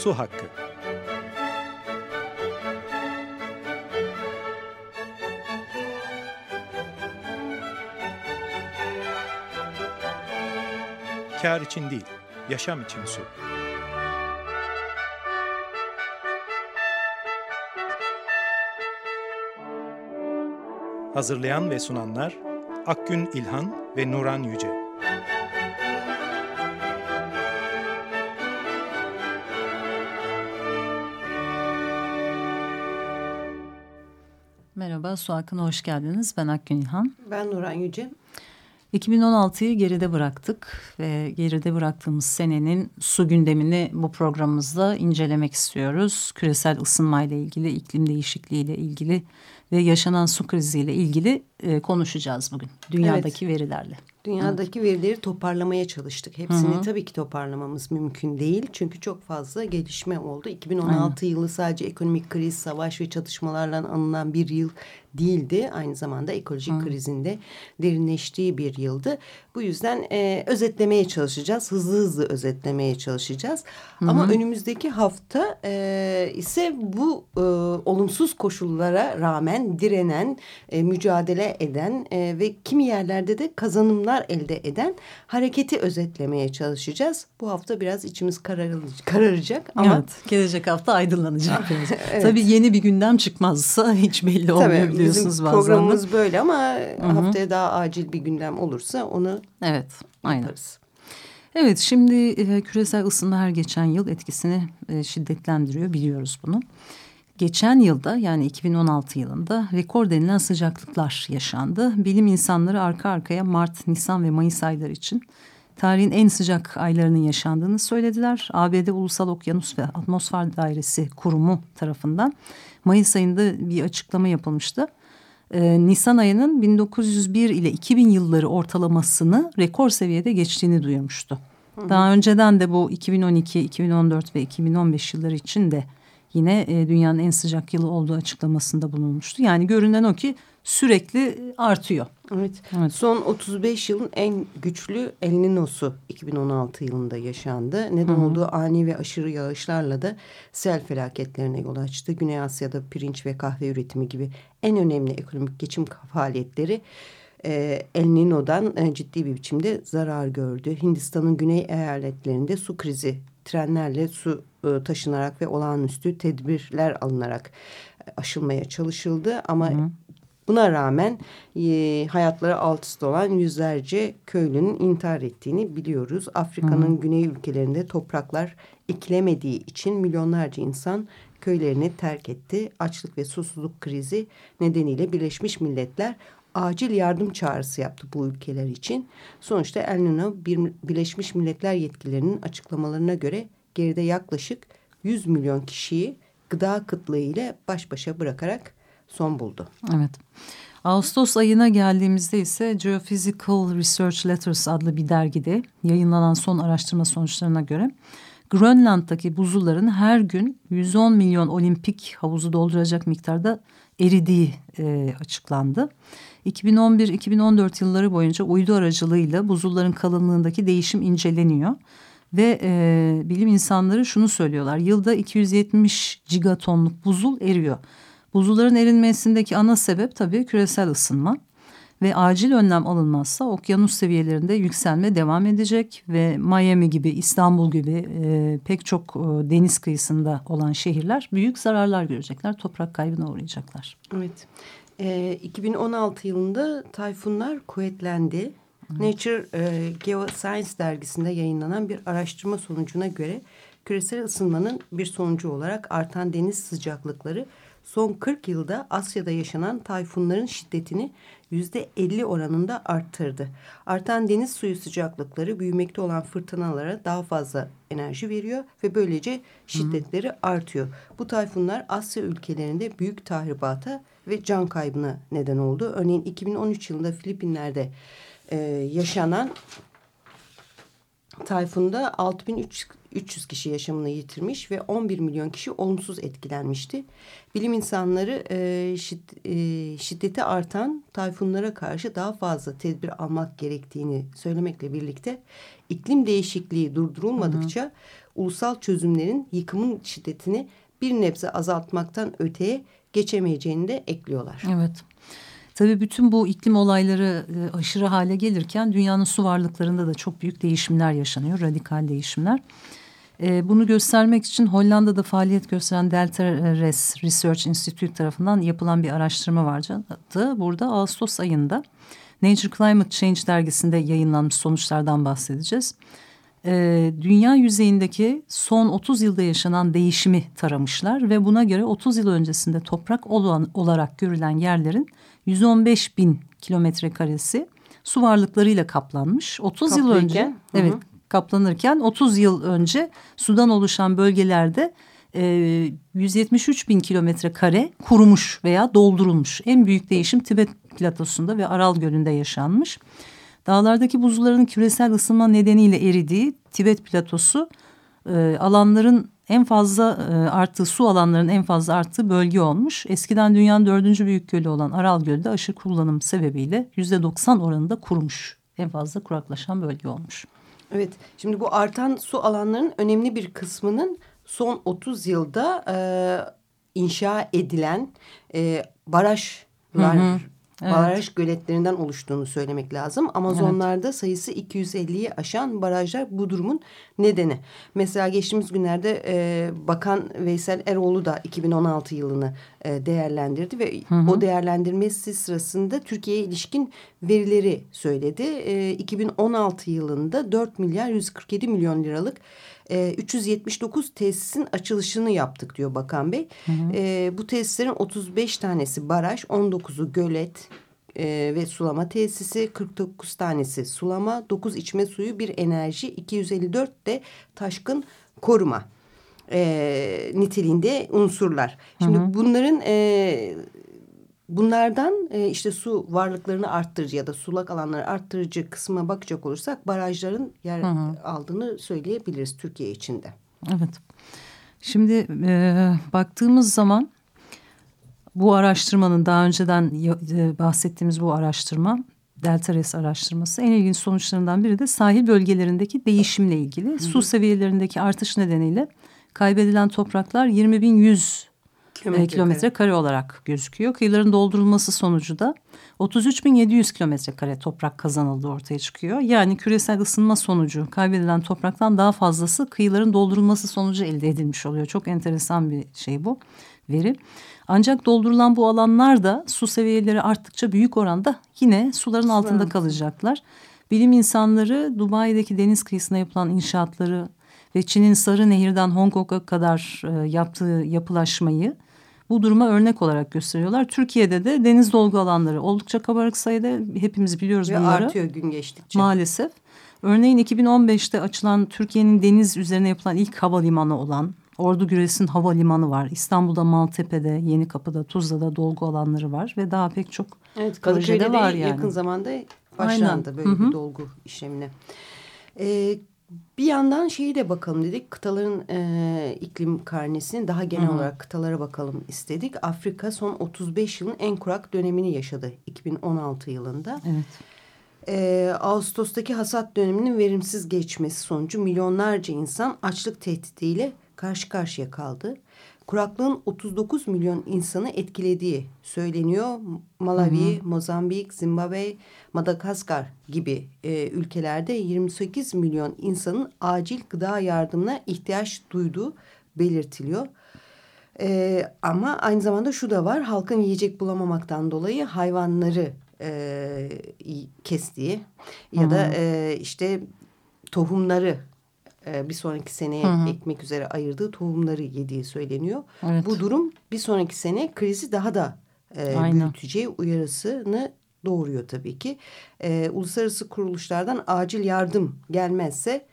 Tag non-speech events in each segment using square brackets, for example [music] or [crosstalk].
Su Hakkı Kar için değil, yaşam için su. Hazırlayan ve sunanlar Akgün İlhan ve Nuran Yüce. Merhaba, Su Hakkı'na hoş geldiniz. Ben Akgün İlhan. Ben Nuran Yüce. 2016'yı geride bıraktık ve geride bıraktığımız senenin su gündemini bu programımızda incelemek istiyoruz. Küresel ısınmayla ilgili, iklim değişikliğiyle ilgili ve yaşanan su kriziyle ilgili e, konuşacağız bugün dünyadaki evet. verilerle. Dünyadaki evet. verileri toparlamaya çalıştık. Hepsini Hı -hı. tabii ki toparlamamız mümkün değil. Çünkü çok fazla gelişme oldu. 2016 Aynen. yılı sadece ekonomik kriz, savaş ve çatışmalarla anılan bir yıl değildi. Aynı zamanda ekolojik Hı. krizinde derinleştiği bir yıldı. Bu yüzden e, özetlemeye çalışacağız. Hızlı hızlı özetlemeye çalışacağız. Hı -hı. Ama önümüzdeki hafta e, ise bu e, olumsuz koşullara rağmen direnen, e, mücadele eden e, ve kimi yerlerde de kazanımlar elde eden hareketi özetlemeye çalışacağız. Bu hafta biraz içimiz kararacak ama... Evet, gelecek hafta aydınlanacak. [laughs] evet. Tabii yeni bir gündem çıkmazsa hiç belli olmuyor Tabii, biliyorsunuz bizim bazen. programımız böyle ama Hı -hı. haftaya daha acil bir gündem olursa onu evet, aynen. yaparız. Evet şimdi e, küresel ısınma her geçen yıl etkisini e, şiddetlendiriyor biliyoruz bunu. Geçen yılda yani 2016 yılında rekor denilen sıcaklıklar yaşandı. Bilim insanları arka arkaya Mart, Nisan ve Mayıs ayları için tarihin en sıcak aylarının yaşandığını söylediler. ABD Ulusal Okyanus ve Atmosfer Dairesi Kurumu tarafından Mayıs ayında bir açıklama yapılmıştı. Ee, Nisan ayının 1901 ile 2000 yılları ortalamasını rekor seviyede geçtiğini duyurmuştu. Hı hı. Daha önceden de bu 2012, 2014 ve 2015 yılları için de yine e, dünyanın en sıcak yılı olduğu açıklamasında bulunmuştu. Yani görünen o ki sürekli artıyor. Evet. evet. Son 35 yılın en güçlü El Nino'su 2016 yılında yaşandı. Neden Hı -hı. olduğu ani ve aşırı yağışlarla da sel felaketlerine yol açtı. Güney Asya'da pirinç ve kahve üretimi gibi en önemli ekonomik geçim faaliyetleri e, El Nino'dan e, ciddi bir biçimde zarar gördü. Hindistan'ın güney eyaletlerinde su krizi trenlerle su e, taşınarak ve olağanüstü tedbirler alınarak e, aşılmaya çalışıldı. Ama Hı. Buna rağmen e, hayatları alt üst olan yüzlerce köylünün intihar ettiğini biliyoruz. Afrika'nın güney ülkelerinde topraklar ekilemediği için milyonlarca insan köylerini terk etti. Açlık ve susuzluk krizi nedeniyle Birleşmiş Milletler acil yardım çağrısı yaptı bu ülkeler için. Sonuçta El Nino bir Birleşmiş Milletler yetkililerinin açıklamalarına göre geride yaklaşık 100 milyon kişiyi gıda kıtlığı ile baş başa bırakarak son buldu. Evet. Ağustos ayına geldiğimizde ise Geophysical Research Letters adlı bir dergide yayınlanan son araştırma sonuçlarına göre Grönland'daki buzulların her gün 110 milyon olimpik havuzu dolduracak miktarda eridiği e, açıklandı. 2011-2014 yılları boyunca uydu aracılığıyla buzulların kalınlığındaki değişim inceleniyor. Ve e, bilim insanları şunu söylüyorlar. Yılda 270 gigatonluk buzul eriyor. Buzulların erinmesindeki ana sebep tabii küresel ısınma. Ve acil önlem alınmazsa okyanus seviyelerinde yükselme devam edecek ve Miami gibi İstanbul gibi e, pek çok e, deniz kıyısında olan şehirler büyük zararlar görecekler. Toprak kaybına uğrayacaklar. Evet. E, 2016 yılında tayfunlar kuvvetlendi. Nature e, Geoscience dergisinde yayınlanan bir araştırma sonucuna göre küresel ısınmanın bir sonucu olarak artan deniz sıcaklıkları son 40 yılda Asya'da yaşanan tayfunların şiddetini yüzde 50 oranında arttırdı. Artan deniz suyu sıcaklıkları büyümekte olan fırtınalara daha fazla enerji veriyor ve böylece şiddetleri Hı. artıyor. Bu tayfunlar Asya ülkelerinde büyük tahribata ve can kaybına neden oldu. Örneğin 2013 yılında Filipinler'de e, yaşanan Tayfunda 6300 kişi yaşamını yitirmiş ve 11 milyon kişi olumsuz etkilenmişti. Bilim insanları e, şid, e, şiddeti artan tayfunlara karşı daha fazla tedbir almak gerektiğini söylemekle birlikte iklim değişikliği durdurulmadıkça hı hı. ulusal çözümlerin yıkımın şiddetini bir nebze azaltmaktan öteye geçemeyeceğini de ekliyorlar. Evet. Tabii bütün bu iklim olayları e, aşırı hale gelirken dünyanın su varlıklarında da çok büyük değişimler yaşanıyor, radikal değişimler. E, bunu göstermek için Hollanda'da faaliyet gösteren Delta Res Research Institute tarafından yapılan bir araştırma vardı. Burada Ağustos ayında Nature Climate Change dergisinde yayınlanmış sonuçlardan bahsedeceğiz. E, dünya yüzeyindeki son 30 yılda yaşanan değişimi taramışlar ve buna göre 30 yıl öncesinde toprak olan, olarak görülen yerlerin 115 bin kilometre karesi su varlıklarıyla kaplanmış. 30 yıl önce hı hı. evet kaplanırken 30 yıl önce sudan oluşan bölgelerde e, 173 bin kilometre kare kurumuş veya doldurulmuş. En büyük değişim Tibet platosunda ve Aral Gölü'nde yaşanmış. Dağlardaki buzulların küresel ısınma nedeniyle eridiği Tibet platosu e, alanların en fazla e, arttığı su alanlarının en fazla arttığı bölge olmuş. Eskiden dünyanın dördüncü büyük gölü olan Aral Gölü de aşırı kullanım sebebiyle yüzde doksan oranında kurumuş. En fazla kuraklaşan bölge olmuş. Evet şimdi bu artan su alanlarının önemli bir kısmının son 30 yılda e, inşa edilen e, barajlar hı hı. Evet. Baraj göletlerinden oluştuğunu söylemek lazım. Amazonlarda evet. sayısı 250'yi aşan barajlar bu durumun nedeni. Mesela geçtiğimiz günlerde e, Bakan Veysel Eroğlu da 2016 yılını e, değerlendirdi ve hı hı. o değerlendirmesi sırasında Türkiye'ye ilişkin verileri söyledi. E, 2016 yılında 4 milyar 147 milyon liralık 379 e, tesisin açılışını yaptık diyor Bakan Bey. Hı hı. E, bu tesislerin 35 tanesi baraj, 19'u gölet e, ve sulama tesisi, 49 tanesi sulama, 9 içme suyu, bir enerji, 254 de taşkın koruma e, niteliğinde unsurlar. Şimdi hı hı. bunların e, Bunlardan e, işte su varlıklarını arttırıcı ya da sulak alanları arttırıcı kısmına bakacak olursak barajların yer hı hı. aldığını söyleyebiliriz Türkiye içinde. Evet. Şimdi e, baktığımız zaman bu araştırmanın daha önceden e, bahsettiğimiz bu araştırma Delta Res araştırması en ilginç sonuçlarından biri de sahil bölgelerindeki değişimle ilgili. Hı hı. Su seviyelerindeki artış nedeniyle kaybedilen topraklar 20.100 kilometre, kilometre kare olarak gözüküyor. Kıyıların doldurulması sonucu da 33.700 kilometre kare toprak kazanıldı ortaya çıkıyor. Yani küresel ısınma sonucu kaybedilen topraktan daha fazlası kıyıların doldurulması sonucu elde edilmiş oluyor. Çok enteresan bir şey bu veri. Ancak doldurulan bu alanlar da su seviyeleri arttıkça büyük oranda yine suların altında kalacaklar. Bilim insanları Dubai'deki deniz kıyısına yapılan inşaatları ve Çin'in Sarı Nehir'den Hong Kong'a kadar e, yaptığı yapılaşmayı bu duruma örnek olarak gösteriyorlar. Türkiye'de de deniz dolgu alanları oldukça kabarık sayıda hepimiz biliyoruz Ve bunları. artıyor gün geçtikçe. Maalesef. Örneğin 2015'te açılan Türkiye'nin deniz üzerine yapılan ilk havalimanı olan Ordu Güres'in havalimanı var. İstanbul'da Maltepe'de, Yenikapı'da, Tuzla'da dolgu alanları var ve daha pek çok evet, projede var yani. yakın zamanda başlandı Aynen. böyle Hı -hı. bir dolgu işlemine. Ee, bir yandan şeyi de bakalım dedik. Kıtaların e, iklim karnesini daha genel Hı -hı. olarak kıtalara bakalım istedik. Afrika son 35 yılın en kurak dönemini yaşadı 2016 yılında. Evet. E, Ağustos'taki hasat döneminin verimsiz geçmesi sonucu milyonlarca insan açlık tehdidiyle karşı karşıya kaldı kuraklığın 39 milyon insanı etkilediği söyleniyor. Malawi, hı hı. Mozambik, Zimbabwe, Madagaskar gibi e, ülkelerde 28 milyon insanın acil gıda yardımına ihtiyaç duyduğu belirtiliyor. E, ama aynı zamanda şu da var halkın yiyecek bulamamaktan dolayı hayvanları e, kestiği ya hı hı. da e, işte tohumları e, bir sonraki seneye hı hı. ekmek üzere ayırdığı tohumları yediği söyleniyor. Evet. Bu durum bir sonraki sene krizi daha da e, büyüteceği uyarısını doğuruyor tabii ki. E, uluslararası kuruluşlardan acil yardım gelmezse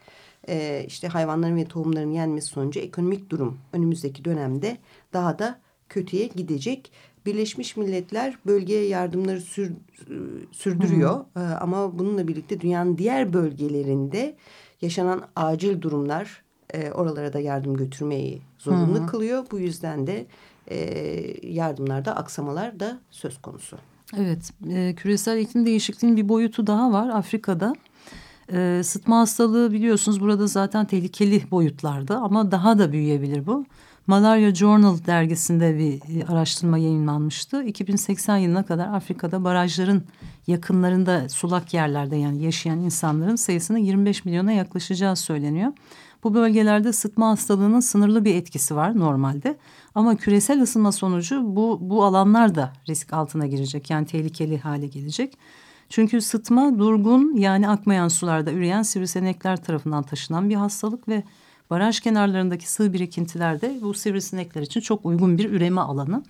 e, işte hayvanların ve tohumların yenmesi sonucu ekonomik durum önümüzdeki dönemde daha da kötüye gidecek. Birleşmiş Milletler bölgeye yardımları sür, sürdürüyor. Hı hı. E, ama bununla birlikte dünyanın diğer bölgelerinde yaşanan acil durumlar e, oralara da yardım götürmeyi zorunlu hı hı. kılıyor. Bu yüzden de e, yardımlarda aksamalar da söz konusu. Evet, e, küresel iklim değişikliğinin bir boyutu daha var Afrika'da. E, sıtma hastalığı biliyorsunuz burada zaten tehlikeli boyutlarda ama daha da büyüyebilir bu. Malaria Journal dergisinde bir e, araştırma yayınlanmıştı. 2080 yılına kadar Afrika'da barajların yakınlarında sulak yerlerde yani yaşayan insanların sayısının 25 milyona yaklaşacağı söyleniyor. Bu bölgelerde sıtma hastalığının sınırlı bir etkisi var normalde. Ama küresel ısınma sonucu bu, bu alanlar da risk altına girecek. Yani tehlikeli hale gelecek. Çünkü sıtma durgun yani akmayan sularda üreyen sivrisinekler tarafından taşınan bir hastalık ve baraj kenarlarındaki sığ birikintilerde bu sivrisinekler için çok uygun bir üreme alanı.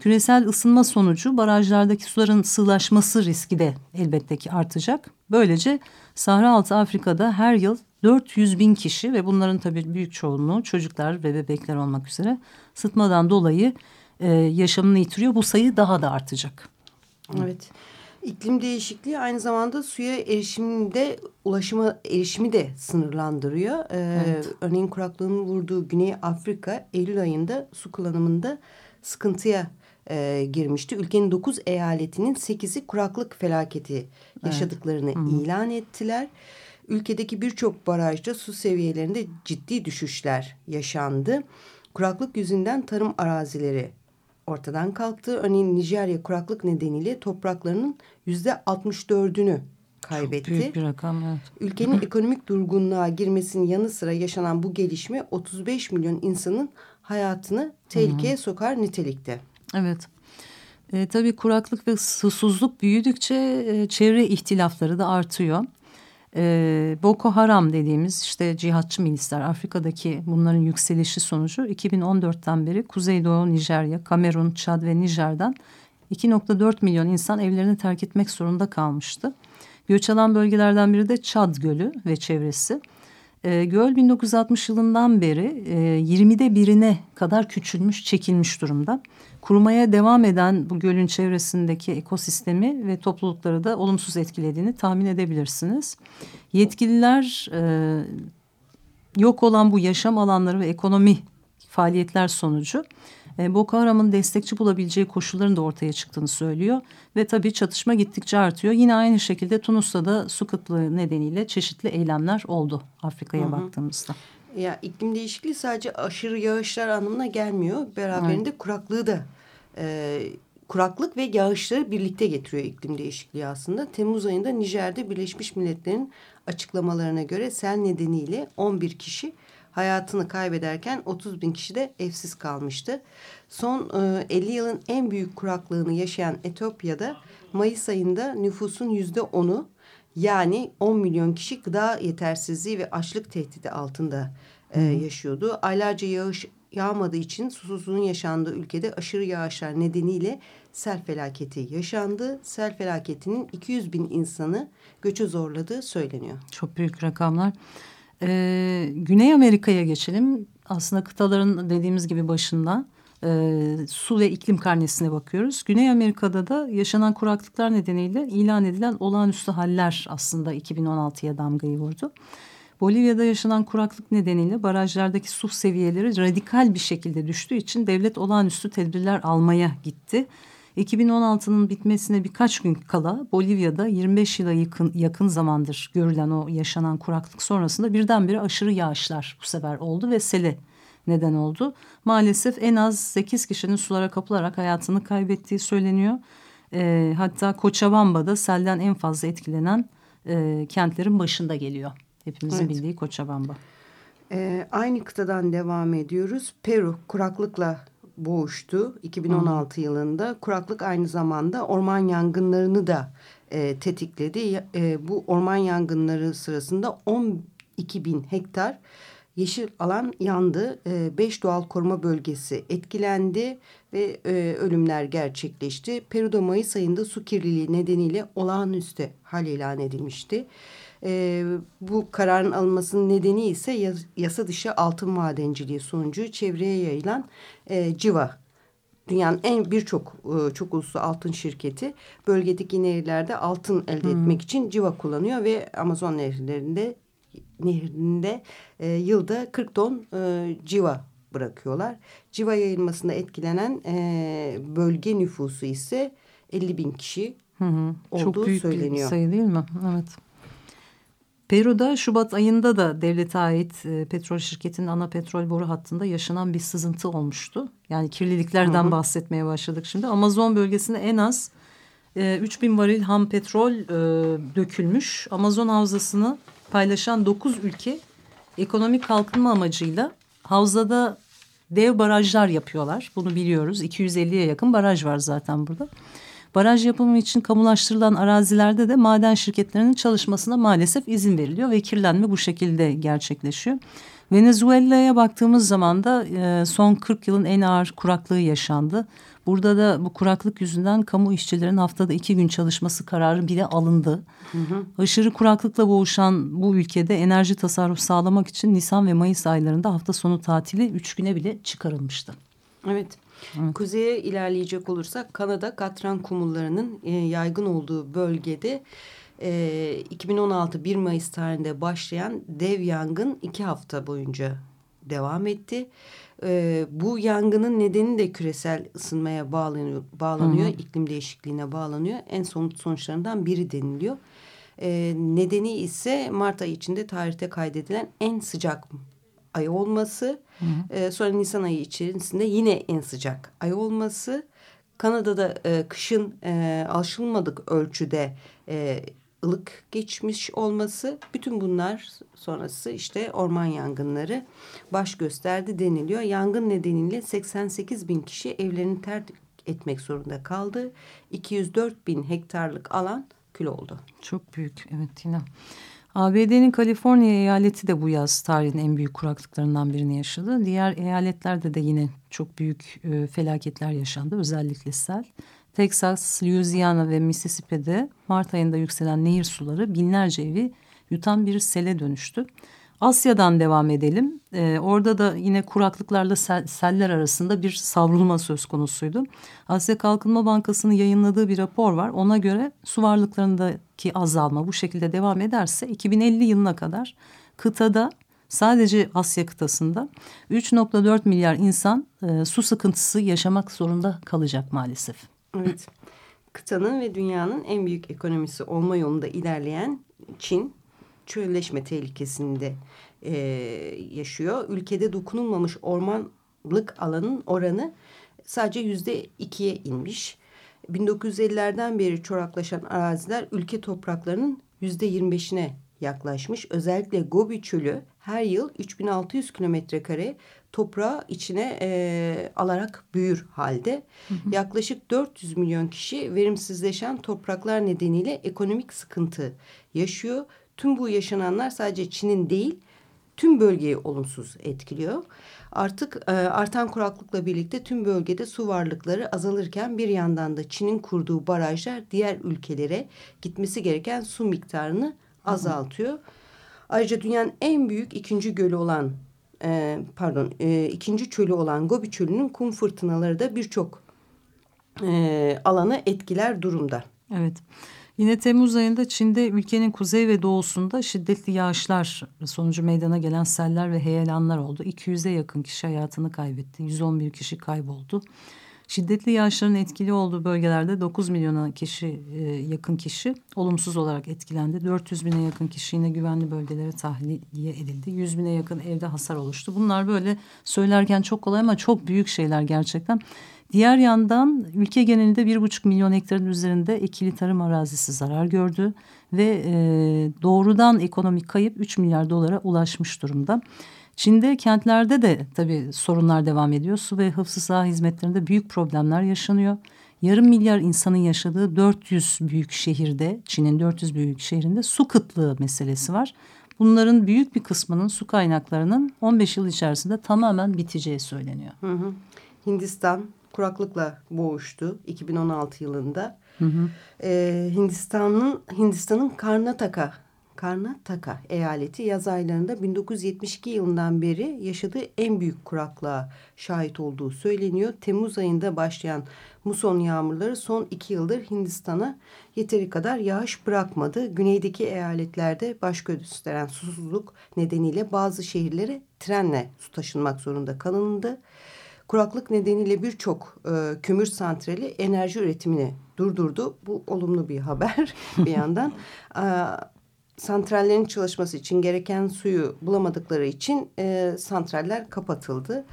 Küresel ısınma sonucu barajlardaki suların sığlaşması riski de elbette ki artacak. Böylece Sahra Altı Afrika'da her yıl 400 bin kişi ve bunların tabii büyük çoğunluğu çocuklar ve bebekler olmak üzere sıtmadan dolayı e, yaşamını yitiriyor. Bu sayı daha da artacak. Evet. İklim değişikliği aynı zamanda suya erişimde ulaşıma erişimi de sınırlandırıyor. Ee, evet. Örneğin kuraklığın vurduğu Güney Afrika Eylül ayında su kullanımında sıkıntıya e, girmişti. Ülkenin dokuz eyaletinin sekizi kuraklık felaketi yaşadıklarını evet. ilan ettiler. Ülkedeki birçok barajda su seviyelerinde ciddi düşüşler yaşandı. Kuraklık yüzünden tarım arazileri ortadan kalktı. Örneğin Nijerya kuraklık nedeniyle topraklarının yüzde 64'ünü kaybetti. Çok büyük bir rakam evet. Ülkenin [clears throat] ekonomik durgunluğa girmesinin yanı sıra yaşanan bu gelişme 35 milyon insanın hayatını tehlikeye sokar nitelikte. Evet. E, tabii kuraklık ve susuzluk büyüdükçe e, çevre ihtilafları da artıyor. E, Boko Haram dediğimiz işte cihatçı milisler Afrika'daki bunların yükselişi sonucu 2014'ten beri Kuzeydoğu Nijerya, Kamerun, Çad ve Nijer'den 2.4 milyon insan evlerini terk etmek zorunda kalmıştı. Göç alan bölgelerden biri de Çad Gölü ve çevresi. E, göl 1960 yılından beri e, 20'de birine kadar küçülmüş, çekilmiş durumda. Kurumaya devam eden bu gölün çevresindeki ekosistemi ve toplulukları da olumsuz etkilediğini tahmin edebilirsiniz. Yetkililer e, yok olan bu yaşam alanları ve ekonomi faaliyetler sonucu e, Boko Haram'ın destekçi bulabileceği koşulların da ortaya çıktığını söylüyor. Ve tabii çatışma gittikçe artıyor. Yine aynı şekilde Tunus'ta da su kıtlığı nedeniyle çeşitli eylemler oldu Afrika'ya baktığımızda. Ya iklim değişikliği sadece aşırı yağışlar anlamına gelmiyor. Beraberinde evet. kuraklığı da e, kuraklık ve yağışları birlikte getiriyor iklim değişikliği aslında. Temmuz ayında Nijer'de Birleşmiş Milletler'in açıklamalarına göre sel nedeniyle 11 kişi hayatını kaybederken 30 bin kişi de evsiz kalmıştı. Son e, 50 yılın en büyük kuraklığını yaşayan Etiyopya'da Mayıs ayında nüfusun yüzde onu yani 10 milyon kişi gıda yetersizliği ve açlık tehdidi altında e, yaşıyordu. Aylarca yağış yağmadığı için susuzluğun yaşandığı ülkede aşırı yağışlar nedeniyle sel felaketi yaşandı. Sel felaketinin 200 bin insanı göçe zorladığı söyleniyor. Çok büyük rakamlar. Ee, Güney Amerika'ya geçelim. Aslında kıtaların dediğimiz gibi başında e, su ve iklim karnesine bakıyoruz. Güney Amerika'da da yaşanan kuraklıklar nedeniyle ilan edilen olağanüstü haller aslında 2016'ya damgayı vurdu. Bolivya'da yaşanan kuraklık nedeniyle barajlardaki su seviyeleri radikal bir şekilde düştüğü için devlet olağanüstü tedbirler almaya gitti. 2016'nın bitmesine birkaç gün kala Bolivya'da 25 yıla yakın, yakın zamandır görülen o yaşanan kuraklık sonrasında birdenbire aşırı yağışlar bu sefer oldu ve sele neden oldu. Maalesef en az 8 kişinin sulara kapılarak hayatını kaybettiği söyleniyor. E, hatta Cochabamba'da selden en fazla etkilenen e, kentlerin başında geliyor. Hepimizin evet. bildiği Cochabamba. E, aynı kıtadan devam ediyoruz. Peru kuraklıkla boğuştu 2016 hmm. yılında. Kuraklık aynı zamanda orman yangınlarını da e, tetikledi. E, bu orman yangınları sırasında 12 bin hektar yeşil alan yandı. E, beş doğal koruma bölgesi etkilendi ve e, ölümler gerçekleşti. Peru'da Mayıs ayında su kirliliği nedeniyle olağanüstü hal ilan edilmişti. E, bu kararın alınmasının nedeni ise yasa dışı altın madenciliği sonucu çevreye yayılan e, civa. Dünyanın en birçok e, çok uluslu altın şirketi bölgedeki nehirlerde altın elde hmm. etmek için civa kullanıyor ve Amazon nehirlerinde nehrinde e, yılda 40 ton e, civa bırakıyorlar. Civa yayılmasında etkilenen e, bölge nüfusu ise 50 bin kişi Hı hı. olduğu Çok büyük söyleniyor. bir sayı değil mi? Evet. Peru'da Şubat ayında da devlete ait e, petrol şirketinin ana petrol boru hattında yaşanan bir sızıntı olmuştu. Yani kirliliklerden Hı hı. bahsetmeye başladık şimdi. Amazon bölgesinde en az e, 3000 varil ham petrol e, dökülmüş. Amazon havzasını paylaşan 9 ülke ekonomik kalkınma amacıyla havzada dev barajlar yapıyorlar. Bunu biliyoruz. 250'ye yakın baraj var zaten burada. Baraj yapımı için kamulaştırılan arazilerde de maden şirketlerinin çalışmasına maalesef izin veriliyor ve kirlenme bu şekilde gerçekleşiyor. Venezuela'ya baktığımız zaman da e, son 40 yılın en ağır kuraklığı yaşandı. Burada da bu kuraklık yüzünden kamu işçilerin haftada iki gün çalışması kararı bile alındı. Hı hı. Aşırı kuraklıkla boğuşan bu ülkede enerji tasarrufu sağlamak için Nisan ve Mayıs aylarında hafta sonu tatili üç güne bile çıkarılmıştı. Evet. Evet. Kuzeye ilerleyecek olursak Kanada katran kumullarının e, yaygın olduğu bölgede e, 2016 1 Mayıs tarihinde başlayan dev yangın iki hafta boyunca devam etti. E, bu yangının nedeni de küresel ısınmaya bağlanıyor, bağlanıyor Hı hı. iklim değişikliğine bağlanıyor. En son sonuçlarından biri deniliyor. E, nedeni ise Mart ayı içinde tarihte kaydedilen en sıcak ay olması. Hı hı. Ee, sonra Nisan ayı içerisinde yine en sıcak ay olması. Kanada'da e, kışın e, alışılmadık ölçüde e, ılık geçmiş olması. Bütün bunlar sonrası işte orman yangınları baş gösterdi deniliyor. Yangın nedeniyle 88 bin kişi evlerini terk etmek zorunda kaldı. 204 bin hektarlık alan kül oldu. Çok büyük evet yine. ABD'nin Kaliforniya eyaleti de bu yaz tarihin en büyük kuraklıklarından birini yaşadı. Diğer eyaletlerde de yine çok büyük e, felaketler yaşandı özellikle sel. Texas, Louisiana ve Mississippi'de Mart ayında yükselen nehir suları binlerce evi yutan bir sele dönüştü. Asya'dan devam edelim. Ee, orada da yine kuraklıklarla sel, seller arasında bir savrulma söz konusuydu. Asya Kalkınma Bankası'nın yayınladığı bir rapor var. Ona göre su varlıklarındaki azalma bu şekilde devam ederse 2050 yılına kadar kıtada sadece Asya kıtasında 3.4 milyar insan e, su sıkıntısı yaşamak zorunda kalacak maalesef. Evet. Kıtanın ve dünyanın en büyük ekonomisi olma yolunda ilerleyen Çin çölleşme tehlikesinde e, yaşıyor. Ülkede dokunulmamış ormanlık alanın oranı sadece yüzde ikiye inmiş. 1950'lerden beri çoraklaşan araziler ülke topraklarının yüzde yirmi beşine yaklaşmış. Özellikle Gobi Çölü her yıl 3600 kilometre kare toprağı içine e, alarak büyür halde. Hı hı. Yaklaşık 400 milyon kişi verimsizleşen topraklar nedeniyle ekonomik sıkıntı yaşıyor. Tüm bu yaşananlar sadece Çin'in değil tüm bölgeyi olumsuz etkiliyor. Artık e, artan kuraklıkla birlikte tüm bölgede su varlıkları azalırken bir yandan da Çin'in kurduğu barajlar diğer ülkelere gitmesi gereken su miktarını azaltıyor. Ayrıca dünyanın en büyük ikinci gölü olan e, pardon e, ikinci çölü olan Gobi Çölü'nün kum fırtınaları da birçok e, alanı etkiler durumda. Evet. Yine Temmuz ayında Çin'de ülkenin kuzey ve doğusunda şiddetli yağışlar sonucu meydana gelen seller ve heyelanlar oldu. 200'e yakın kişi hayatını kaybetti. 111 kişi kayboldu. Şiddetli yağışların etkili olduğu bölgelerde 9 milyona kişi e, yakın kişi olumsuz olarak etkilendi. 400 bine yakın kişi yine güvenli bölgelere tahliye edildi. 100 bine yakın evde hasar oluştu. Bunlar böyle söylerken çok kolay ama çok büyük şeyler gerçekten. Diğer yandan ülke genelinde bir buçuk milyon hektarın üzerinde ekili tarım arazisi zarar gördü ve e, doğrudan ekonomik kayıp 3 milyar dolara ulaşmış durumda. Çin'de kentlerde de tabii sorunlar devam ediyor. Su ve hıfzı saha hizmetlerinde büyük problemler yaşanıyor. Yarım milyar insanın yaşadığı 400 büyük şehirde, Çin'in 400 büyük şehrinde su kıtlığı meselesi var. Bunların büyük bir kısmının su kaynaklarının 15 yıl içerisinde tamamen biteceği söyleniyor. Hı hı. Hindistan kuraklıkla boğuştu 2016 yılında. Hı hı. Ee, Hindistan'ın Hindistan'ın Karnataka Karnataka eyaleti yaz aylarında 1972 yılından beri yaşadığı en büyük kuraklığa şahit olduğu söyleniyor. Temmuz ayında başlayan muson yağmurları son iki yıldır Hindistan'a yeteri kadar yağış bırakmadı. Güneydeki eyaletlerde baş gösteren susuzluk nedeniyle bazı şehirlere trenle su taşınmak zorunda kalındı. Kuraklık nedeniyle birçok e, kömür santrali enerji üretimini durdurdu. Bu olumlu bir haber [laughs] bir yandan. Santrallerin çalışması için gereken suyu bulamadıkları için e, santraller kapatıldı.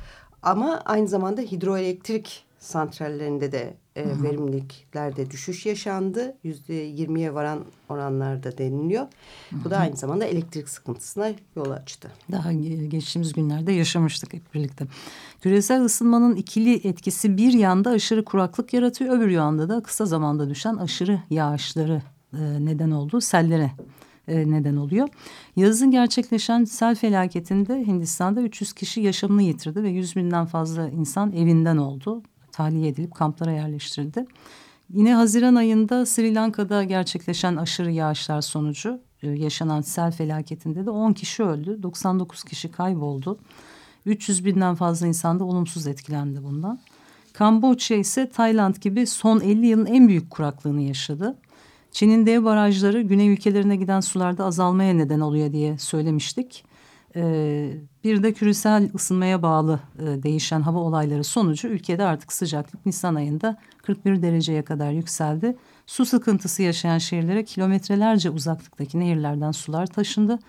Ama aynı zamanda hidroelektrik santrallerinde de e, verimliliklerde düşüş yaşandı. Yüzde yirmiye varan oranlarda deniliyor. Bu da aynı zamanda elektrik sıkıntısına yol açtı. Daha geçtiğimiz günlerde yaşamıştık hep birlikte. Küresel ısınmanın ikili etkisi bir yanda aşırı kuraklık yaratıyor. Öbür yanda da kısa zamanda düşen aşırı yağışları e, neden olduğu sellere e, neden oluyor. Yazın gerçekleşen sel felaketinde Hindistan'da 300 kişi yaşamını yitirdi ve 100 binden fazla insan evinden oldu. Tahliye edilip kamplara yerleştirildi. Yine Haziran ayında Sri Lanka'da gerçekleşen aşırı yağışlar sonucu e, yaşanan sel felaketinde de 10 kişi öldü, 99 kişi kayboldu. 300 binden fazla insan da olumsuz etkilendi bundan. Kamboçya ise Tayland gibi son 50 yılın en büyük kuraklığını yaşadı. Çin'in dev barajları güney ülkelerine giden sularda azalmaya neden oluyor diye söylemiştik. Ee, bir de küresel ısınmaya bağlı e, değişen hava olayları sonucu ülkede artık sıcaklık Nisan ayında 41 dereceye kadar yükseldi. Su sıkıntısı yaşayan şehirlere kilometrelerce uzaklıktaki nehirlerden sular taşındı.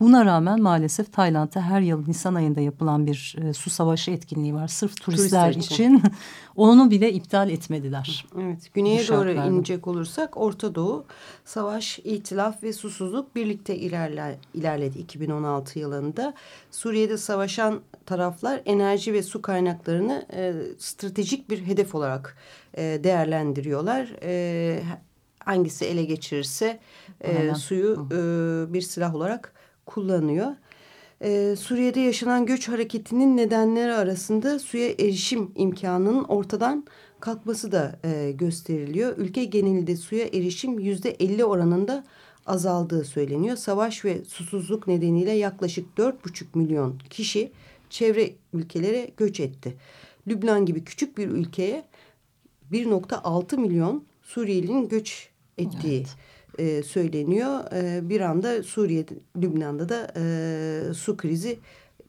Buna rağmen maalesef Tayland'da her yıl Nisan ayında yapılan bir e, su savaşı etkinliği var. Sırf turistler, turistler için. için [laughs] onu bile iptal etmediler. Evet, güneye doğru inecek olursak Orta Doğu savaş, itilaf ve susuzluk birlikte ilerle, ilerledi 2016 yılında. Suriye'de savaşan taraflar enerji ve su kaynaklarını e, stratejik bir hedef olarak e, değerlendiriyorlar. E, hangisi ele geçirirse e, suyu e, bir silah olarak kullanıyor. Ee, Suriye'de yaşanan göç hareketinin nedenleri arasında suya erişim imkanının ortadan kalkması da e, gösteriliyor. Ülke genelinde suya erişim yüzde elli oranında azaldığı söyleniyor. Savaş ve susuzluk nedeniyle yaklaşık dört buçuk milyon kişi çevre ülkelere göç etti. Lübnan gibi küçük bir ülkeye 1.6 milyon Suriyelinin göç ettiği evet e, söyleniyor. E, bir anda Suriye, Lübnan'da da e, su krizi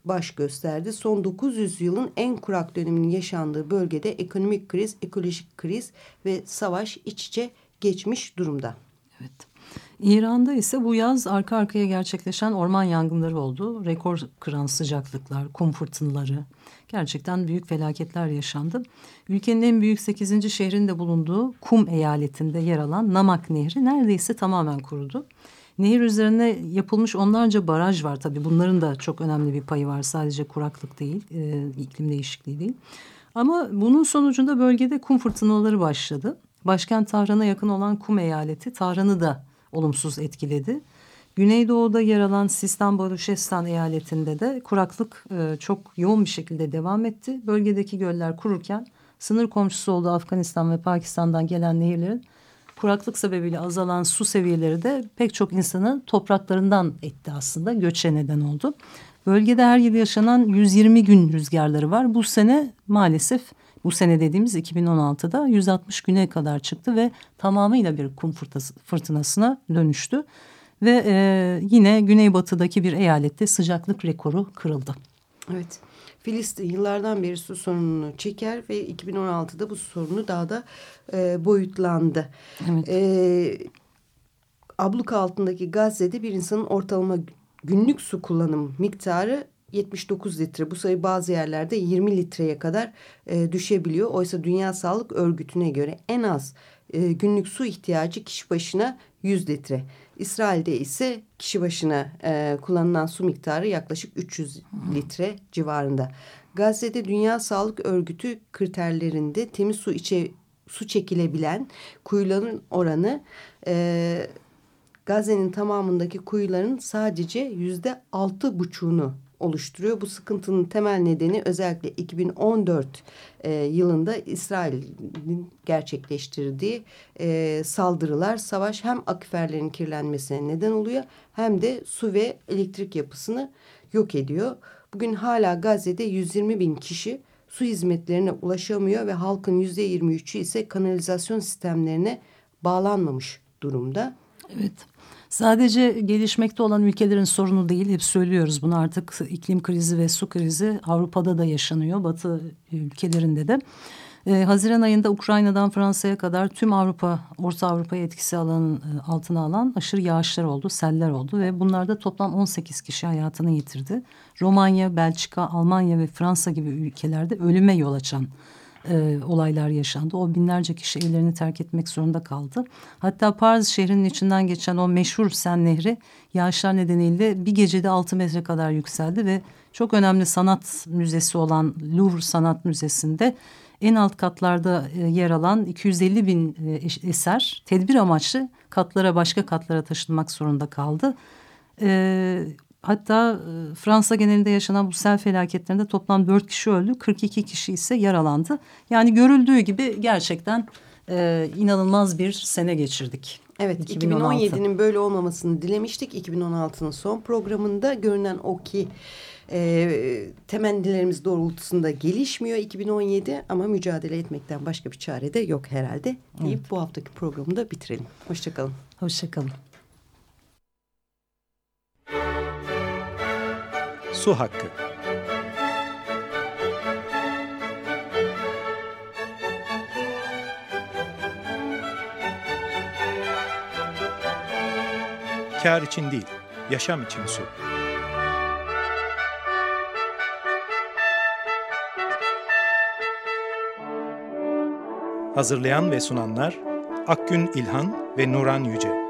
baş gösterdi. Son 900 yılın en kurak döneminin yaşandığı bölgede ekonomik kriz, ekolojik kriz ve savaş iç içe geçmiş durumda. Evet. İran'da ise bu yaz arka arkaya gerçekleşen orman yangınları oldu. Rekor kıran sıcaklıklar, kum fırtınaları, gerçekten büyük felaketler yaşandı. Ülkenin en büyük 8. şehrinde bulunduğu Kum eyaletinde yer alan Namak Nehri neredeyse tamamen kurudu. Nehir üzerine yapılmış onlarca baraj var tabii. Bunların da çok önemli bir payı var. Sadece kuraklık değil, e, iklim değişikliği değil. Ama bunun sonucunda bölgede kum fırtınaları başladı. Başkent Tahran'a yakın olan Kum eyaleti Tahran'ı da olumsuz etkiledi. Güneydoğu'da yer alan Sistan Baluşestan eyaletinde de kuraklık e, çok yoğun bir şekilde devam etti. Bölgedeki göller kururken sınır komşusu olduğu Afganistan ve Pakistan'dan gelen nehirlerin kuraklık sebebiyle azalan su seviyeleri de pek çok insanı topraklarından etti aslında göçe neden oldu. Bölgede her yıl yaşanan 120 gün rüzgarları var. Bu sene maalesef bu sene dediğimiz 2016'da 160 güne kadar çıktı ve tamamıyla bir kum fırtınasına dönüştü. Ve e, yine güneybatıdaki bir eyalette sıcaklık rekoru kırıldı. Evet. Filistin yıllardan beri su sorununu çeker ve 2016'da bu sorunu daha da e, boyutlandı. Evet. E, abluka altındaki Gazze'de bir insanın ortalama günlük su kullanım miktarı 79 litre. Bu sayı bazı yerlerde 20 litreye kadar e, düşebiliyor. Oysa Dünya Sağlık Örgütü'ne göre en az e, günlük su ihtiyacı kişi başına 100 litre. İsrail'de ise kişi başına e, kullanılan su miktarı yaklaşık 300 litre civarında. Gazze'de Dünya Sağlık Örgütü kriterlerinde temiz su içe su çekilebilen kuyuların oranı e, Gazze'nin tamamındaki kuyuların sadece yüzde altı buçuğunu oluşturuyor. Bu sıkıntının temel nedeni özellikle 2014 e, yılında İsrail'in gerçekleştirdiği e, saldırılar, savaş hem aküferlerin kirlenmesine neden oluyor hem de su ve elektrik yapısını yok ediyor. Bugün hala Gazze'de 120 bin kişi su hizmetlerine ulaşamıyor ve halkın yüzde 23'ü ise kanalizasyon sistemlerine bağlanmamış durumda. Evet. Sadece gelişmekte olan ülkelerin sorunu değil, hep söylüyoruz bunu artık iklim krizi ve su krizi Avrupa'da da yaşanıyor, Batı ülkelerinde de. Ee, Haziran ayında Ukrayna'dan Fransa'ya kadar tüm Avrupa, Orta Avrupa'yı etkisi alan, e, altına alan aşırı yağışlar oldu, seller oldu ve bunlarda toplam 18 kişi hayatını yitirdi. Romanya, Belçika, Almanya ve Fransa gibi ülkelerde ölüme yol açan e, olaylar yaşandı. O binlerce kişi evlerini terk etmek zorunda kaldı. Hatta Paris şehrinin içinden geçen o meşhur Sen Nehri yağışlar nedeniyle bir gecede altı metre kadar yükseldi ve çok önemli sanat müzesi olan Louvre Sanat Müzesi'nde en alt katlarda e, yer alan 250 bin e, eser tedbir amaçlı katlara başka katlara taşınmak zorunda kaldı. E, hatta e, Fransa genelinde yaşanan bu sel felaketlerinde toplam 4 kişi öldü 42 kişi ise yaralandı. Yani görüldüğü gibi gerçekten e, inanılmaz bir sene geçirdik. Evet 2017'nin böyle olmamasını dilemiştik. 2016'nın son programında görünen o ki e, temennilerimiz doğrultusunda gelişmiyor 2017 ama mücadele etmekten başka bir çare de yok herhalde deyip evet. bu haftaki programı da bitirelim. Hoşçakalın. Hoşçakalın. Su Hakkı Kar için değil, yaşam için su. Hazırlayan ve sunanlar Akgün İlhan ve Nuran Yüce.